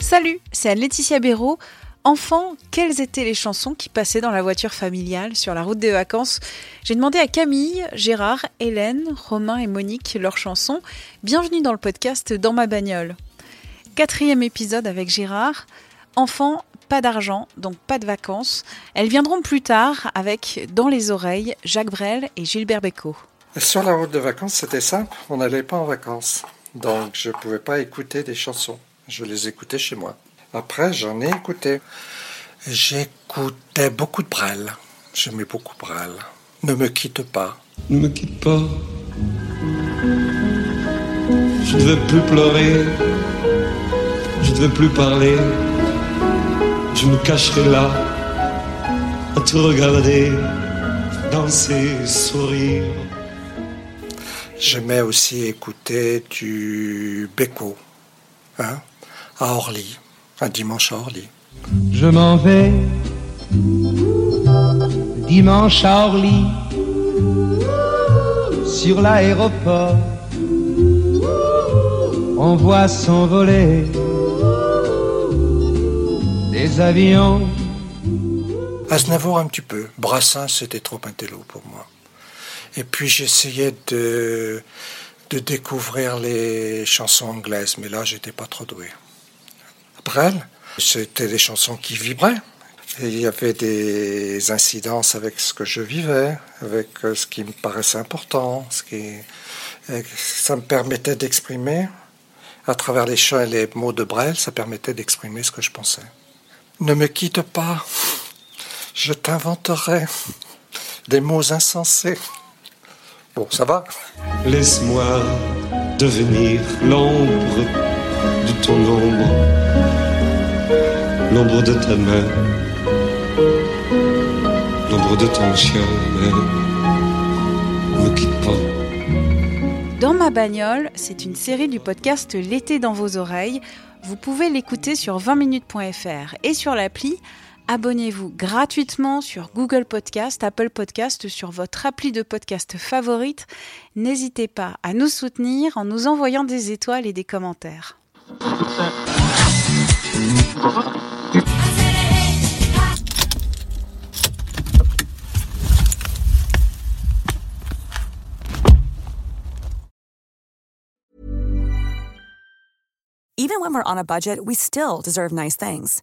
Salut, c'est Laetitia Béraud. Enfant, quelles étaient les chansons qui passaient dans la voiture familiale sur la route des vacances? J'ai demandé à Camille, Gérard, Hélène, Romain et Monique leurs chansons. Bienvenue dans le podcast Dans ma bagnole. Quatrième épisode avec Gérard. Enfant, pas d'argent, donc pas de vacances. Elles viendront plus tard avec Dans les oreilles, Jacques Brel et Gilbert Bécaud. Sur la route de vacances, c'était simple, on n'allait pas en vacances. Donc je ne pouvais pas écouter des chansons. Je les écoutais chez moi. Après, j'en ai écouté. J'écoutais beaucoup de Brel. J'aimais beaucoup Brel. Ne me quitte pas. Ne me quitte pas. Je ne veux plus pleurer. Je ne veux plus parler. Je me cacherai là à te regarder danser, sourire. J'aimais aussi écouter du Beko, hein, à Orly, un dimanche à Orly. Je m'en vais dimanche à Orly sur l'aéroport. On voit s'envoler des avions. Aznavour un petit peu. Brassens, c'était trop intello pour moi. Et puis j'essayais de, de découvrir les chansons anglaises, mais là, j'étais pas trop doué. Brel, c'était des chansons qui vibraient. Il y avait des incidences avec ce que je vivais, avec euh, ce qui me paraissait important, ce qui, ça me permettait d'exprimer, à travers les chants et les mots de Brel, ça permettait d'exprimer ce que je pensais. Ne me quitte pas, je t'inventerai des mots insensés. Bon, ça va Laisse-moi devenir l'ombre de ton ombre, l'ombre de ta main, l'ombre de ton chien, mais ne me quitte pas. Dans ma bagnole, c'est une série du podcast L'été dans vos oreilles. Vous pouvez l'écouter sur 20minutes.fr et sur l'appli. Abonnez-vous gratuitement sur Google Podcast, Apple Podcast, sur votre appli de podcast favorite. N'hésitez pas à nous soutenir en nous envoyant des étoiles et des commentaires. Even when we're on a budget, we still deserve nice things.